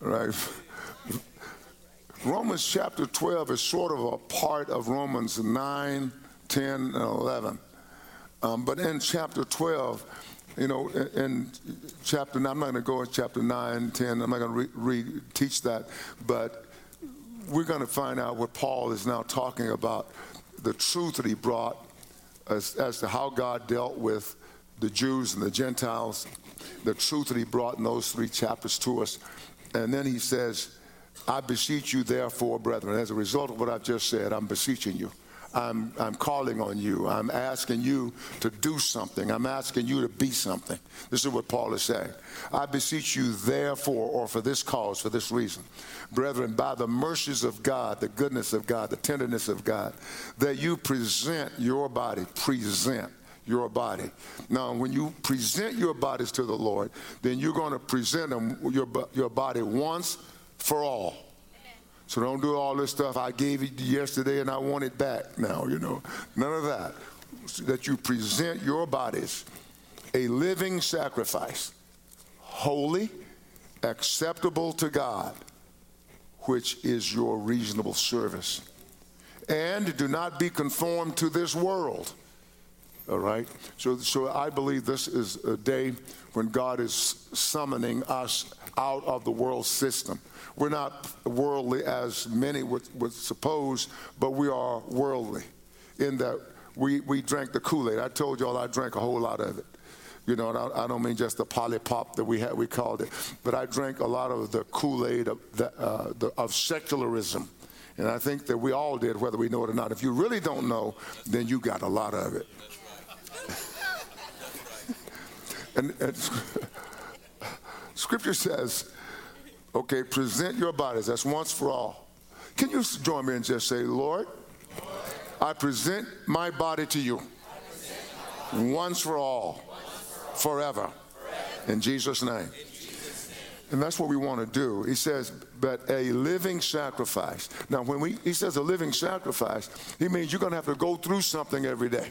right? Romans chapter 12 is sort of a part of Romans 9, 10, and 11. Um, but in chapter 12, you know, in, chapter, I'm not going to go in chapter 9, 10, I'm not going to re, re- teach that, but we're going to find out what Paul is now talking about the truth that he brought as, as to how God dealt with the Jews and the Gentiles, the truth that he brought in those three chapters to us. And then he says, I beseech you, therefore, brethren, as a result of what I've just said, I'm beseeching you. I'm, I'm calling on you. I'm asking you to do something. I'm asking you to be something. This is what Paul is saying. I beseech you, therefore, or for this cause, for this reason, brethren, by the mercies of God, the goodness of God, the tenderness of God, that you present your body, present your body. Now, when you present your bodies to the Lord, then you're going to present them, your, your body once for all. So don't do all this stuff I gave you yesterday and I want it back now, you know. None of that. So that you present your bodies a living sacrifice, holy, acceptable to God, which is your reasonable service. And do not be conformed to this world. All right? So, so I believe this is a day when God is summoning us out of the world system. We're not worldly as many would, would suppose, but we are worldly in that we, we drank the Kool Aid. I told y'all I drank a whole lot of it. You know, I, I, don't mean just the polypop that we had, we called it, but I drank a lot of the Kool Aid of, uh, of secularism. And I think that we all did, whether we know it or not. If you really don't know, then you got a lot of it. and, and Scripture says, okay, present your bodies. That's once for all. Can you join me and just say, Lord, I present my body to you once for all, forever, in Jesus' name. And that's what we want to do. He says, but a living sacrifice. Now, when we, he says a living sacrifice, he means you're going to have to go through something every day.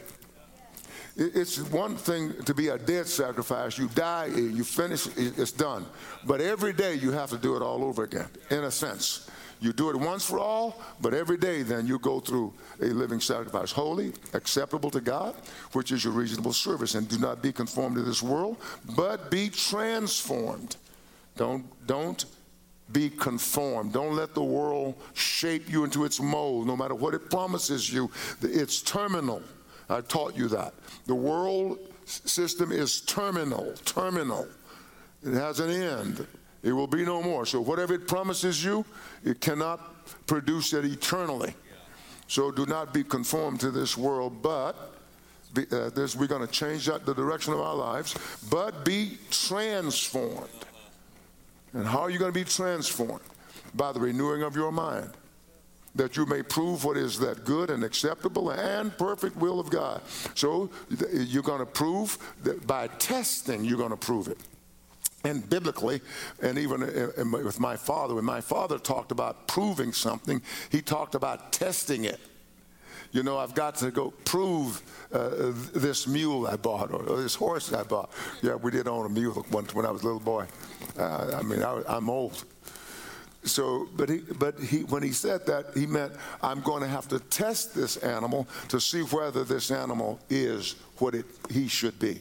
It's one thing to be a dead sacrifice. You die, you finish, it's done. But every day you have to do it all over again, in a sense. You do it once for all, but every day then you go through a living sacrifice, holy, acceptable to God, which is your reasonable service. And do not be conformed to this world, but be transformed. Don't, don't be conformed. Don't let the world shape you into its mold, no matter what it promises you. It's terminal. I taught you that. The world system is terminal, terminal. It has an end. It will be no more. So whatever it promises you, it cannot produce it eternally. So do not be conformed to this world, but be, uh, this, we're going to change that, the direction of our lives, but be transformed. And how are you going to be transformed? By the renewing of your mind that you may prove what is that good and acceptable and perfect will of God. So you're going to prove that by testing, you're going to prove it. And biblically, and even with my father, when my father talked about proving something, he talked about testing it. You know, I've got to go prove uh, this mule I bought or, this horse I bought. Yeah, we did own a mule once when I was a little boy. Uh, I mean, I, I'm old. So, but he, but he, when he said that, he meant I'm going to have to test this animal to see whether this animal is what it, he should be.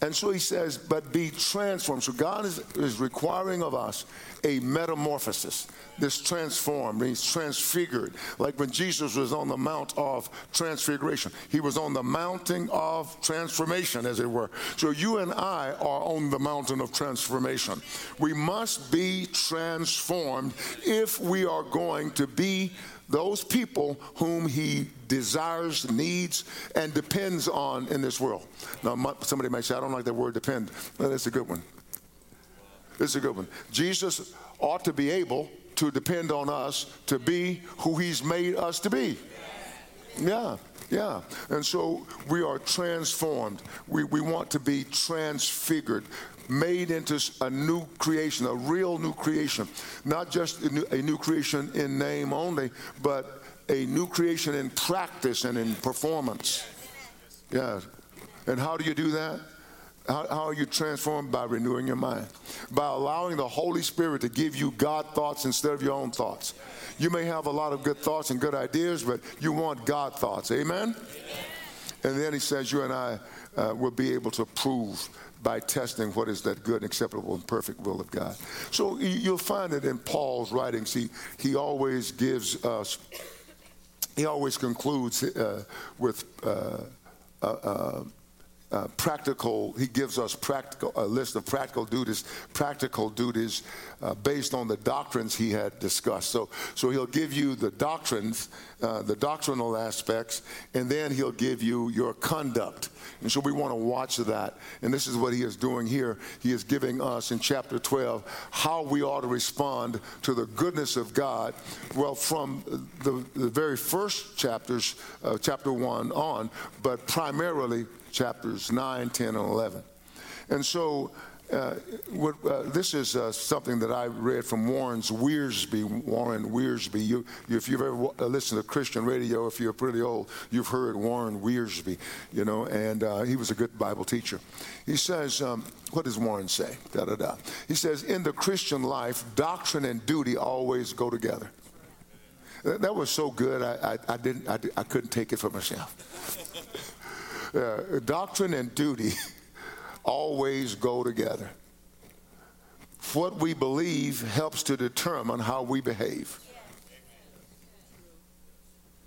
And so he says, but be transformed. So God is, is requiring of us a metamorphosis. This transformed, he's transfigured. Like when Jesus was on the Mount of Transfiguration, he was on the mountain of transformation, as it were. So you and I are on the mountain of transformation. We must be transformed if we are going to be those people whom he desires, needs, and depends on in this world. Now, somebody might say, I don't like that word depend, it's a good one. It's a good one. Jesus ought to be able to depend on us to be who he's made us to be. Yeah, yeah. And so we are transformed. We, we want to be transfigured made into a new creation, a real new creation. Not just a new, a new creation in name only, but a new creation in practice and in performance. Yeah. And how do you do that? How, how, are you transformed? By renewing your mind, by allowing the Holy Spirit to give you God thoughts instead of your own thoughts. You may have a lot of good thoughts and good ideas, but you want God thoughts. Amen? Amen. And then he says, You and I uh, will be able to prove by testing what is that good, acceptable, and perfect will of God. So you'll find it in Paul's writings. He, he always gives us, he always concludes uh, with uh, uh, uh practical, he gives us practical, a list of practical duties, practical duties uh, based on the doctrines he had discussed. So, so he'll give you the doctrines, uh, the doctrinal aspects, and then he'll give you your conduct. And so we want to watch that. And this is what he is doing here. He is giving us in chapter 12 how we ought to respond to the goodness of God. Well, from the, the very first chapters, uh, chapter 1 on, but primarily chapters 9, 10, and 11. And so uh, what, uh, this is uh, something that I read from Warren Wiersbe. Warren Wiersbe. You, you, if you've ever uh, listened to Christian radio, if you're pretty old, you've heard Warren Wiersbe. You know, and uh, he was a good Bible teacher. He says, um, "What does Warren say?" Da da da. He says, "In the Christian life, doctrine and duty always go together." That was so good. I, I, I didn't. I, I couldn't take it for myself uh, doctrine and duty always go together. What we believe helps to determine how we behave.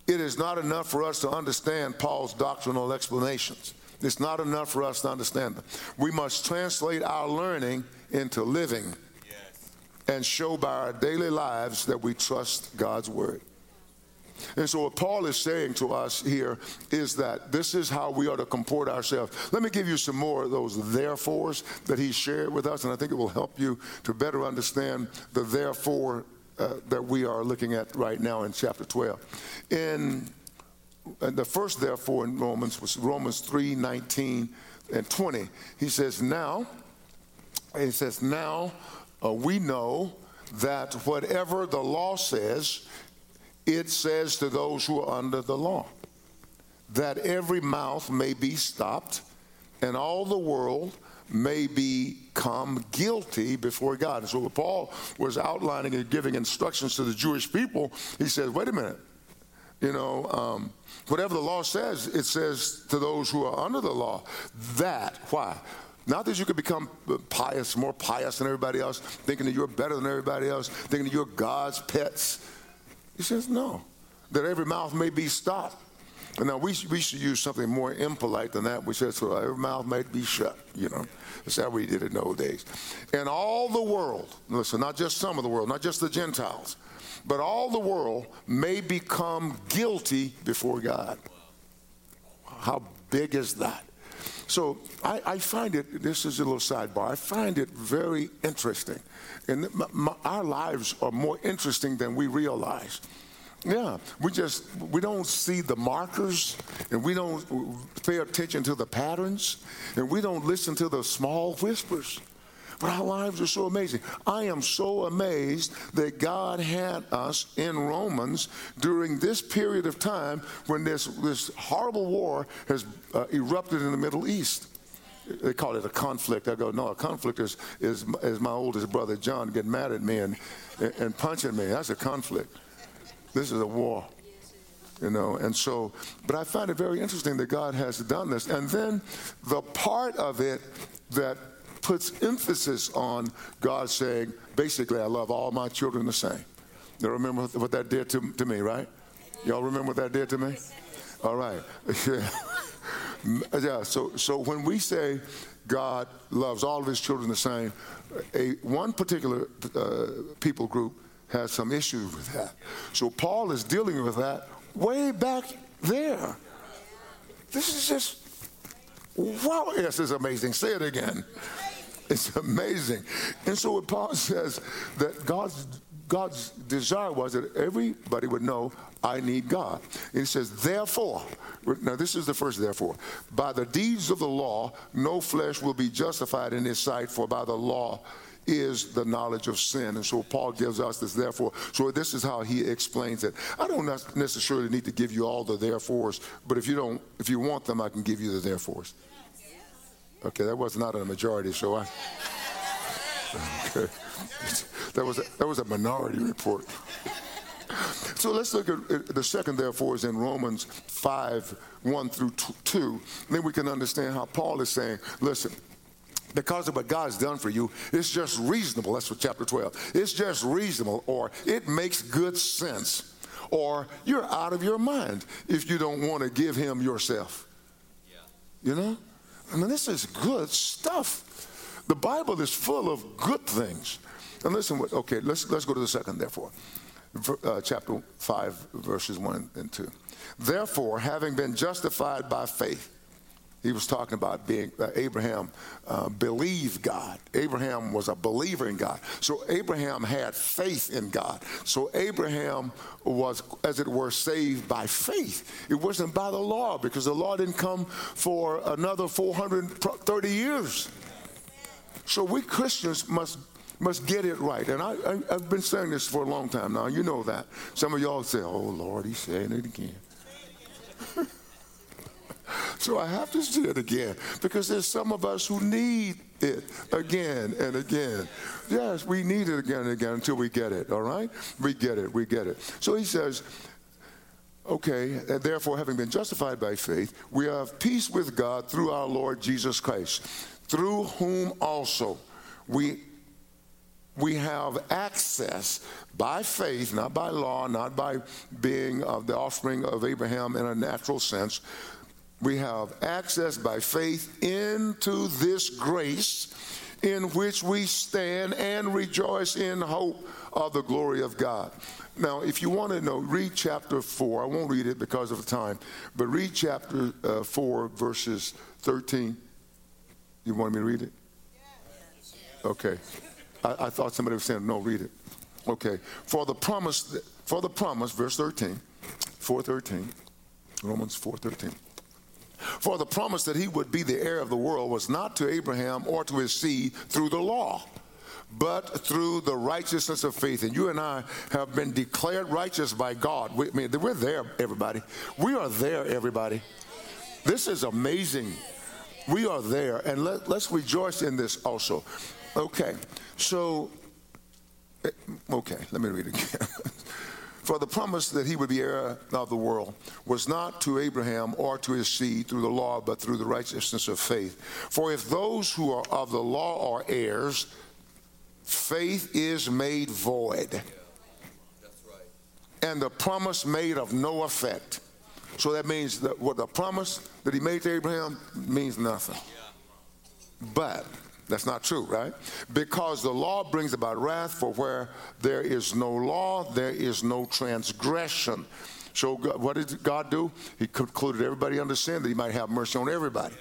It is not enough for us to understand Paul's doctrinal explanations. It's not enough for us to understand them. We must translate our learning into living yes. and show by our daily lives that we trust God's word. And so, what Paul is saying to us here is that this is how we are to comport ourselves. Let me give you some more of those therefores that he shared with us, and I think it will help you to better understand the therefore uh, that we are looking at right now in chapter 12. In the first therefore in Romans was Romans 3 19 and 20. He says, Now, he says, Now uh, we know that whatever the law says, it says to those who are under the law that every mouth may be stopped and all the world may become guilty before God. And so Paul was outlining and giving instructions to the Jewish people. He says, wait a minute. You know, um, whatever the law says, it says to those who are under the law that, why? Not that you could become pious, more pious than everybody else, thinking that you're better than everybody else, thinking that you're God's pets he says, no, that every mouth may be stopped. And now we, we should use something more impolite than that. We said, so every mouth may be shut, you know. That's how we did it in those days. And all the world, listen, not just some of the world, not just the Gentiles, but all the world may become guilty before God. How big is that? So I, I, find it, this is a little sidebar, I find it very interesting. And my, my, our lives are more interesting than we realize. Yeah, we just, we don't see the markers and we don't pay attention to the patterns and we don't listen to the small whispers. But our lives are so amazing. I am so amazed that God had us in Romans during this period of time when this, this horrible war has uh, erupted in the Middle East. They call it a conflict. I go, no, a conflict is, is, is my oldest brother John getting mad at me and, and punching me. That's a conflict. This is a war you know and so but i find it very interesting that god has done this and then the part of it that puts emphasis on God saying, basically, I love all my children the same. You remember what that did to, to me, right? Y'all remember what that did to me? All right. yeah, so, so when we say God loves all of his children the same, a, one particular uh, people group has some issues with that. So Paul is dealing with that way back there. This is just, wow, yes, is amazing. Say it again. It's amazing. And so what Paul says that God's God's desire was that everybody would know I need God. And he says, therefore, now this is the first therefore, by the deeds of the law, no flesh will be justified in his sight, for by the law is the knowledge of sin. And so Paul gives us this therefore. So this is how he explains it. I don't necessarily need to give you all the therefores, but if you don't, if you want them, I can give you the therefores. Okay, that was not a majority, so I. Okay. That was a, that was a minority report. So let's look at the second, therefore, is in Romans 5 1 through 2. Then we can understand how Paul is saying, listen, because of what God has done for you, it's just reasonable. That's what chapter 12. It's just reasonable, or it makes good sense, or you're out of your mind if you don't want to give Him yourself. Yeah. You know? I mean, this is good stuff. The Bible is full of good things. And listen, okay, let's, let's go to the second, therefore uh, chapter 5, verses 1 and 2. Therefore, having been justified by faith, he was talking about being uh, Abraham uh, believed God. Abraham was a believer in God. So Abraham had faith in God. So Abraham was, as it were, saved by faith. It wasn't by the law because the law didn't come for another 430 years. So we Christians must must get it right. And I, I, have been saying this for a long time now. You know that. Some of y'all say, oh, Lord, he's saying it again. so I have to say it again because there's some of us who need it again and again. Yes, we need it again and again until we get it, all right? We get it, we get it. So he says, Okay, and therefore, having been justified by faith, we have peace with God through our Lord Jesus Christ, through whom also we we have access by faith, not by law, not by being of the offspring of Abraham in a natural sense. We have access by faith into this grace in which we stand and rejoice in hope of the glory of God. Now, if you want to know, read chapter 4. I won't read it because of the time, but read chapter uh, 4, verses 13. You want me to read it? Okay. I, I thought somebody was saying, no, read it. Okay. For the promise, for the promise, verse 13, 413, Romans 413. For the promise that he would be the heir of the world was not to Abraham or to his seed through the law, but through the righteousness of faith. And you and I have been declared righteous by God. We, I mean, we're there, everybody. We are there, everybody. This is amazing. We are there. And let, let's rejoice in this also. Okay. So, eh, okay, let me read again. For the promise that he would be heir of the world was not to Abraham or to his seed through the law, but through the righteousness of faith. For if those who are of the law are heirs, faith is made void. And the promise made of no effect. So that means that what the promise that he made to Abraham means nothing. But that's not true, right? Because the law brings about wrath, for where there is no law, there is no transgression. So, what did God do? He concluded everybody under sin that He might have mercy on everybody.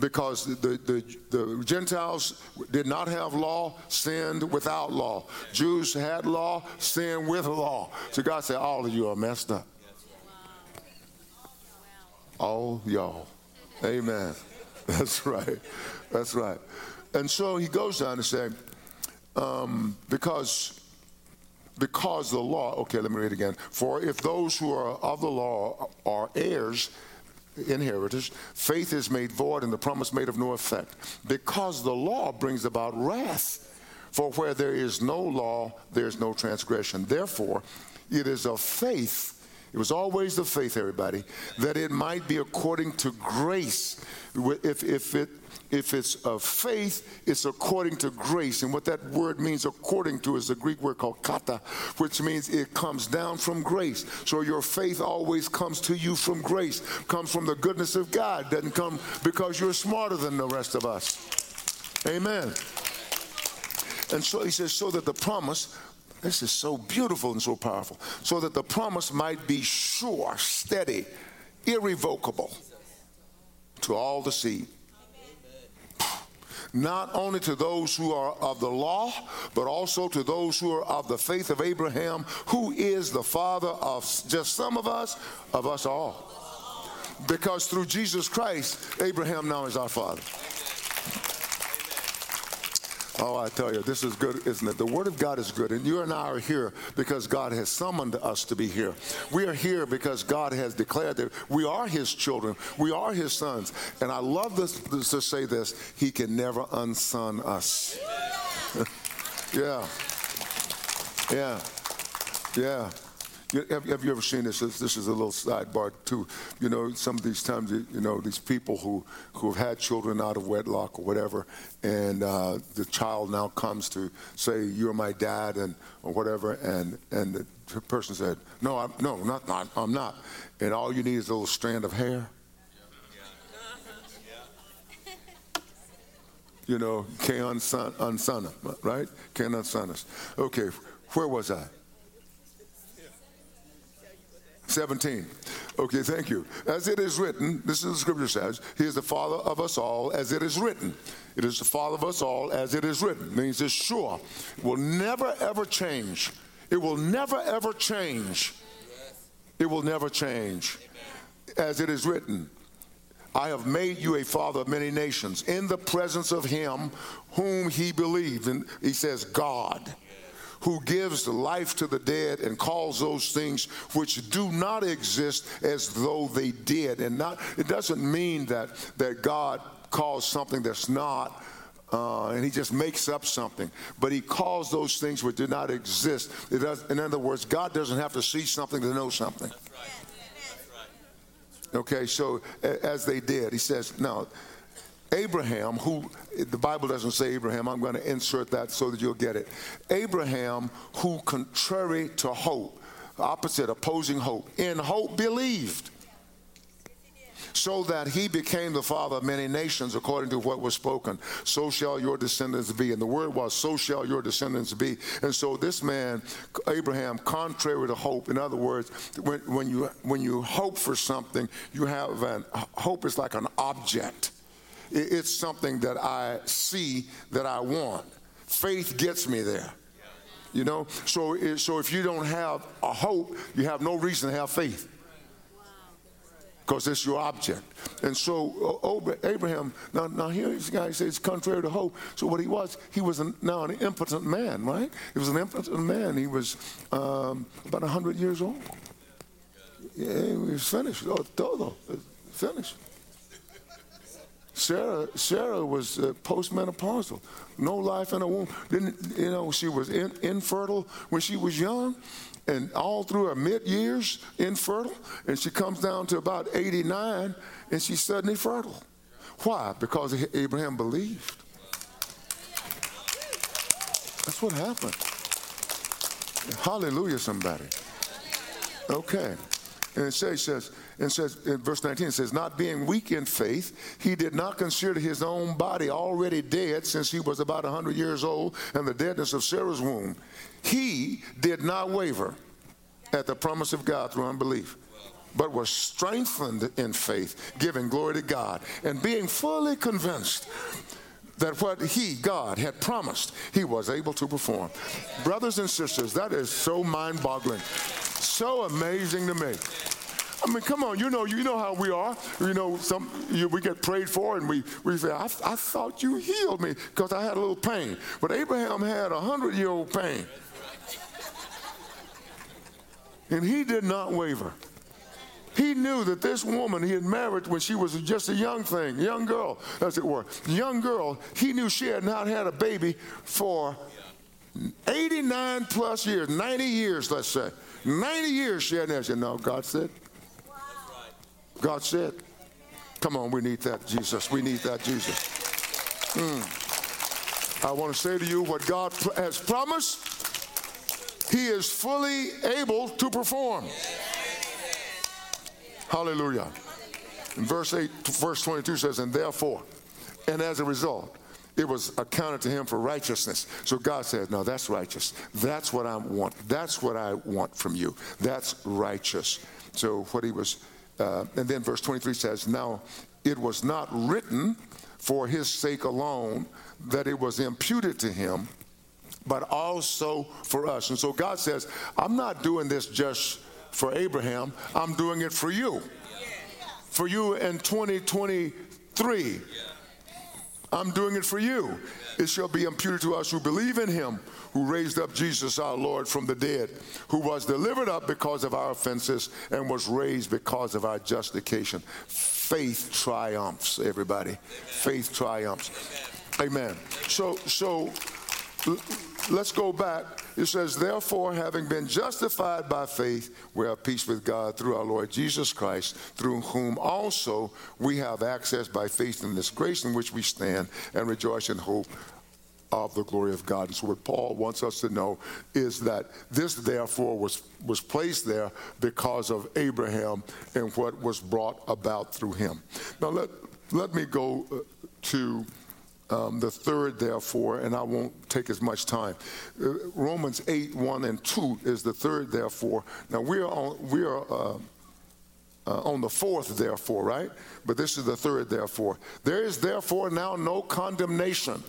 Because the, the, the Gentiles did not have law, sinned without law. Jews had law, sinned with law. So God said, All of you are messed up. All y'all. Amen. That's right. That's right. And so he goes on to say, um, because because the law, okay, let me read again. For if those who are of the law are heirs, inheritors, faith is made void and the promise made of no effect. Because the law brings about wrath. For where there is no law, there is no transgression. Therefore, it is of faith. It was always the faith, everybody, that it might be according to grace. If, if it if it's of faith, it's according to grace. And what that word means, according to, is the Greek word called kata, which means it comes down from grace. So your faith always comes to you from grace, comes from the goodness of God, doesn't come because you're smarter than the rest of us. Amen. And so he says, so that the promise, this is so beautiful and so powerful, so that the promise might be sure, steady, irrevocable to all the seed not only to those who are of the law, but also to those who are of the faith of Abraham, who is the father of just some of us, of us all. Because through Jesus Christ, Abraham now is our father. Oh, I tell you, this is good, isn't it? The Word of God is good, and you and I are here because God has summoned us to be here. We are here because God has declared that we are His children, we are His sons. And I love this, this to say this He can never unson us. yeah. Yeah. Yeah. Have, have, you ever seen this? this? this? is a little sidebar too. You know, some of these times, you know, these people who who have had children out of wedlock or whatever, and uh, the child now comes to say, "You're my dad," and or whatever, and and the person said, "No, I'm no, not, not I'm not," and all you need is a little strand of hair. You know, can't right? Can't. Okay, where was I? 17. Okay, thank you. As it is written, this is the scripture says, He is the Father of us all, as it is written. It is the Father of us all, as it is written. It means it's sure. It will never ever change. It will never ever change. It will never change. As it is written, I have made you a father of many nations in the presence of him whom he believed. And he says, God who gives life to the dead and calls those things which do not exist as though they did. And not it doesn't mean that that God calls something that's not. Uh, and he just makes up something, but he calls those things which did not exist. Does, in other words, God doesn't have to see something to know something. Okay, so as they did, he says, now Abraham, who the Bible doesn't say Abraham, I'm going to insert that so that you'll get it. Abraham, who contrary to hope, opposite, opposing hope, in hope believed, so that he became the father of many nations according to what was spoken. So shall your descendants be. And the word was, so shall your descendants be. And so this man, Abraham, contrary to hope, in other words, when, when you, when you hope for something, you have an, hope is like an object it's something that I see that I want. Faith gets me there. You know, so so if you don't have a hope, you have no reason to have faith because it's your object. And so Abraham, now, now here this guy says contrary to hope. So what he was, he was an, now an impotent man, right? He was an impotent man. He was um, about 100 years old. Yeah, he was finished. Oh, todo, finished. Sarah, Sarah was uh, postmenopausal, no life in her womb. Didn't you know she was in, infertile when she was young, and all through her mid years infertile, and she comes down to about 89, and she's suddenly fertile. Why? Because Abraham believed. That's what happened. Hallelujah, somebody. Okay. And it says, says, and says in verse 19, it says, not being weak in faith, he did not consider his own body already dead since he was about 100 years old and the deadness of Sarah's womb. He did not waver at the promise of God through unbelief, but was strengthened in faith, giving glory to God, and being fully convinced that what he, God, had promised, he was able to perform. Brothers and sisters, that is so mind boggling so amazing to me. I mean, come on, you know, you know how we are. You know, some you, we get prayed for, and we, we say, I, I thought you healed me because I had a little pain. But Abraham had a hundred year old pain. And he did not waver. He knew that this woman he had married when she was just a young thing, young girl, as it were, young girl, he knew she had not had a baby for 89 plus years, 90 years, let's say. 90 years she hadn't answered. No, God said. God said. Come on, we need that, Jesus. We need that, Jesus. Mm. I want to say to you what God has promised, He is fully able to perform. Hallelujah. In verse 8, verse 22 says, And therefore, and as a result, it was accounted to him for righteousness. So God says, No, that's righteous. That's what I want. That's what I want from you. That's righteous. So what he was, uh, and then verse 23 says, Now it was not written for his sake alone that it was imputed to him, but also for us. And so God says, I'm not doing this just for Abraham, I'm doing it for you. For you in 2023. I'm doing it for you. It shall be imputed to us who believe in him who raised up Jesus our Lord from the dead, who was delivered up because of our offenses and was raised because of our justification. Faith triumphs, everybody. Faith triumphs. Amen. So, so let's go back. It says, Therefore, having been justified by faith, we have peace with God through our Lord Jesus Christ, through whom also we have access by faith in this grace in which we stand and rejoice in hope of the glory of God. And so, what Paul wants us to know is that this, therefore, was, was placed there because of Abraham and what was brought about through him. Now, let, let me go uh, to um, the third, therefore, and I won't take as much time. Uh, Romans 8, 1 and 2 is the third, therefore. Now, we are on, we are, uh, uh, on the fourth, therefore, right? But this is the third, therefore. There is, therefore, now no condemnation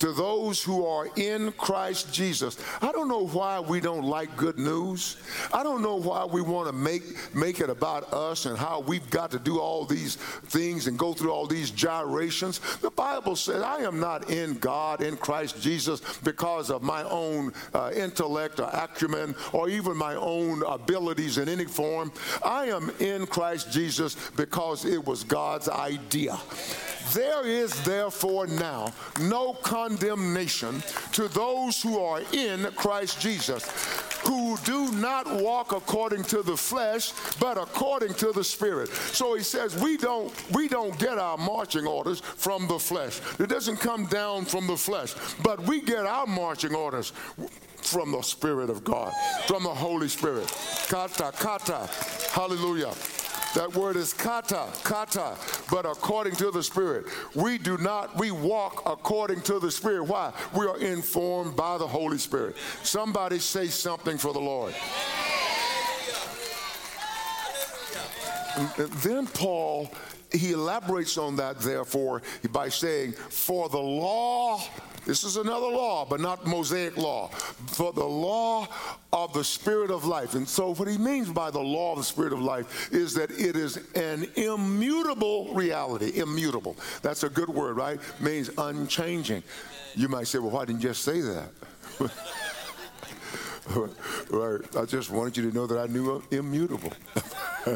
to those who are in Christ Jesus. I don't know why we don't like good news. I don't know why we want to make make it about us and how we've got to do all these things and go through all these gyrations. The Bible says, "I am not in God in Christ Jesus because of my own uh, intellect or acumen or even my own abilities in any form. I am in Christ Jesus because it was God's idea." There is therefore now no condemnation to those who are in Christ Jesus, who do not walk according to the flesh, but according to the Spirit. So he says we don't we don't get our marching orders from the flesh. It doesn't come down from the flesh, but we get our marching orders from the Spirit of God, from the Holy Spirit. Kata, kata. Hallelujah. That word is kata, kata, but according to the Spirit. We do not, we walk according to the Spirit. Why? We are informed by the Holy Spirit. Somebody say something for the Lord. Then Paul, he elaborates on that, therefore, by saying, For the law this is another law, but not Mosaic law. For the law of the Spirit of life. And so, what he means by the law of the Spirit of life is that it is an immutable reality. Immutable. That's a good word, right? Means unchanging. You might say, well, why didn't you just say that? I just wanted you to know that I knew immutable.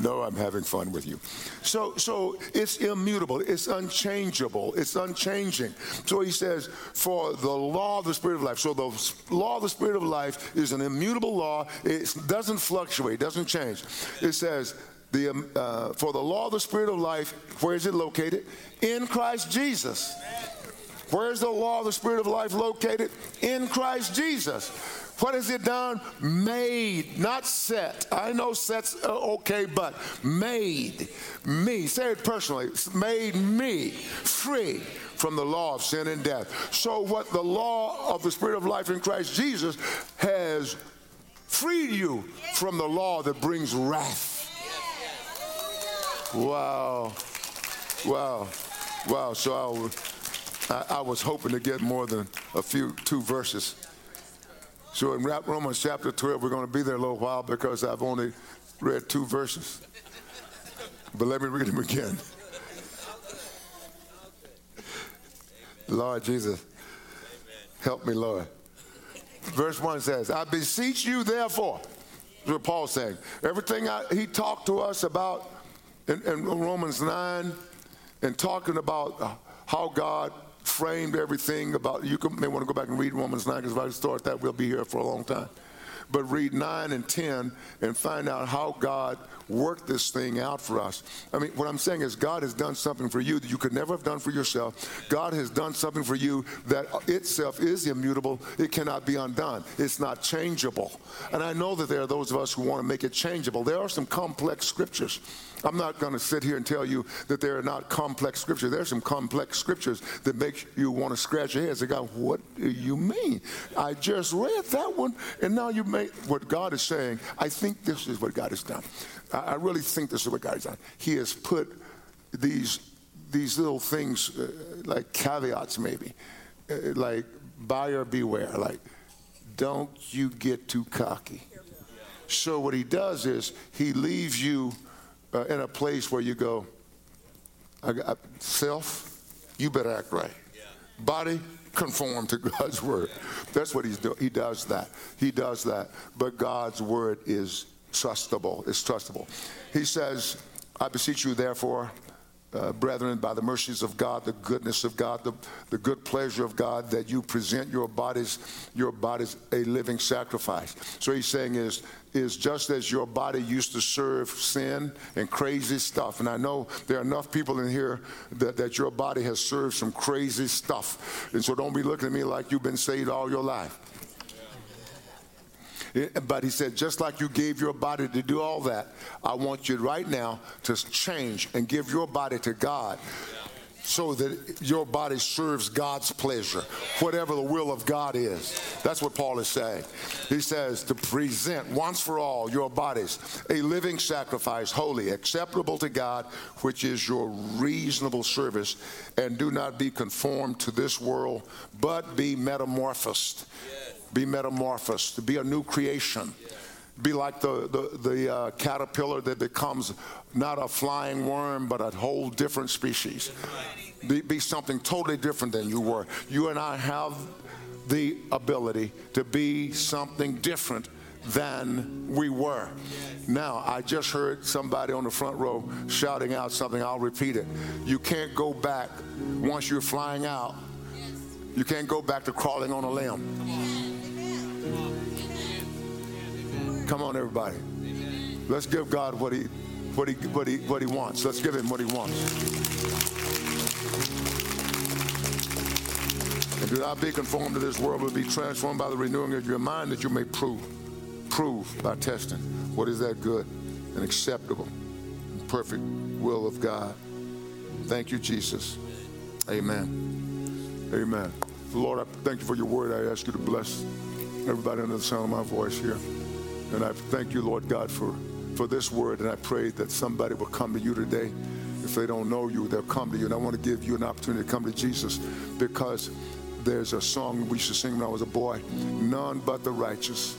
no, I'm having fun with you. So, so it's immutable, it's unchangeable, it's unchanging. So he says, for the law of the Spirit of life. So the law of the Spirit of life is an immutable law. It doesn't fluctuate, it doesn't change. It says, the, um, uh, for the law of the Spirit of life, where is it located? In Christ Jesus. Where's the law of the Spirit of life located? In Christ Jesus. What has it done? Made, not set. I know set's uh, okay, but made me, say it personally, made me free from the law of sin and death. So, what the law of the Spirit of life in Christ Jesus has freed you from the law that brings wrath. Wow. Wow. Wow. So, I, I was hoping to get more than a few, two verses. So in Romans chapter 12, we're going to be there a little while because I've only read two verses. But let me read them again. Lord Jesus, help me, Lord. Verse 1 says, I beseech you, therefore, what Paul's saying. Everything I, he talked to us about in, in Romans 9 and talking about how God framed everything about, you can, may want to go back and read Romans 9 because if I start that, we'll be here for a long time. But read 9 and 10 and find out how God worked this thing out for us. I mean, what I'm saying is, God has done something for you that you could never have done for yourself. God has done something for you that itself is immutable, it cannot be undone, it's not changeable. And I know that there are those of us who want to make it changeable. There are some complex scriptures I'm not going to sit here and tell you that there are not complex scriptures. There are some complex scriptures that make you want to scratch your head and say, God, what do you mean? I just read that one, and now you make what God is saying. I think this is what God has done. I, I really think this is what God has done. He has put these these little things uh, like caveats, maybe, uh, like buyer beware, like don't you get too cocky. So what he does is he leaves you uh, in a place where you go, I got self, you better act right. Body, conform to God's word. That's what he's doing. He does that. He does that. But God's word is trustable. It's trustable. He says, I beseech you, therefore, uh, brethren, by the mercies of God, the goodness of God, the, the good pleasure of God, that you present your bodies, your bodies a living sacrifice. So he's saying is, is just as your body used to serve sin and crazy stuff. And I know there are enough people in here that, that your body has served some crazy stuff. And so don't be looking at me like you've been saved all your life. But he said, just like you gave your body to do all that, I want you right now to change and give your body to God so that your body serves God's pleasure, whatever the will of God is. That's what Paul is saying. He says to present once for all your bodies a living sacrifice, holy, acceptable to God, which is your reasonable service, and do not be conformed to this world, but be metamorphosed. Be metamorphosed, to be a new creation be like the, the, the uh, caterpillar that becomes not a flying worm, but a whole different species. Be, be something totally different than you were. You and I have the ability to be something different than we were. Now, I just heard somebody on the front row shouting out something. I'll repeat it. You can't go back once you're flying out. You can't go back to crawling on a limb. Come on, everybody. Let's give God what he, what he, what he, what he wants. Let's give him what he wants. And do not be conformed to this world, but be transformed by the renewing of your mind that you may prove, prove by testing what is that good and acceptable and perfect will of God. Thank you, Jesus. Amen. Amen. Lord, I thank you for your word. I ask you to bless everybody under the sound of my voice here. And I thank you, Lord God, for, for this word. And I pray that somebody will come to you today. If they don't know you, they'll come to you. And I want to give you an opportunity to come to Jesus because there's a song we used to sing when I was a boy None but the righteous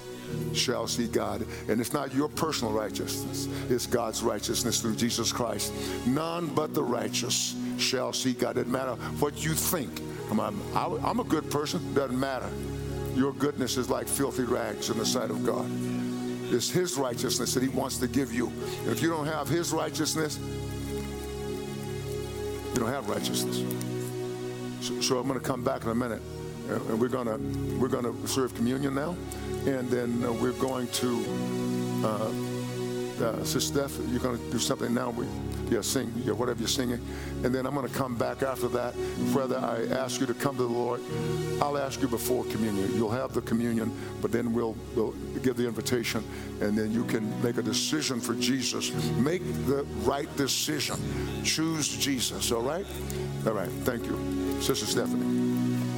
shall see God. And it's not your personal righteousness, it's God's righteousness through Jesus Christ. None but the righteous shall see God. It doesn't matter what you think. I'm, I'm a good person, doesn't matter. Your goodness is like filthy rags in the sight of God. It's His righteousness that He wants to give you. And if you don't have His righteousness, you don't have righteousness. So, so I'm going to come back in a minute, and we're going to we're going to serve communion now, and then uh, we're going to. Uh, uh, Sister Steph, you're going to do something now. We, yeah, sing, yeah, whatever you're singing. And then I'm going to come back after that. Whether I ask you to come to the Lord, I'll ask you before communion. You'll have the communion, but then we'll, we'll give the invitation, and then you can make a decision for Jesus. Make the right decision. Choose Jesus, all right? All right, thank you. Sister Stephanie.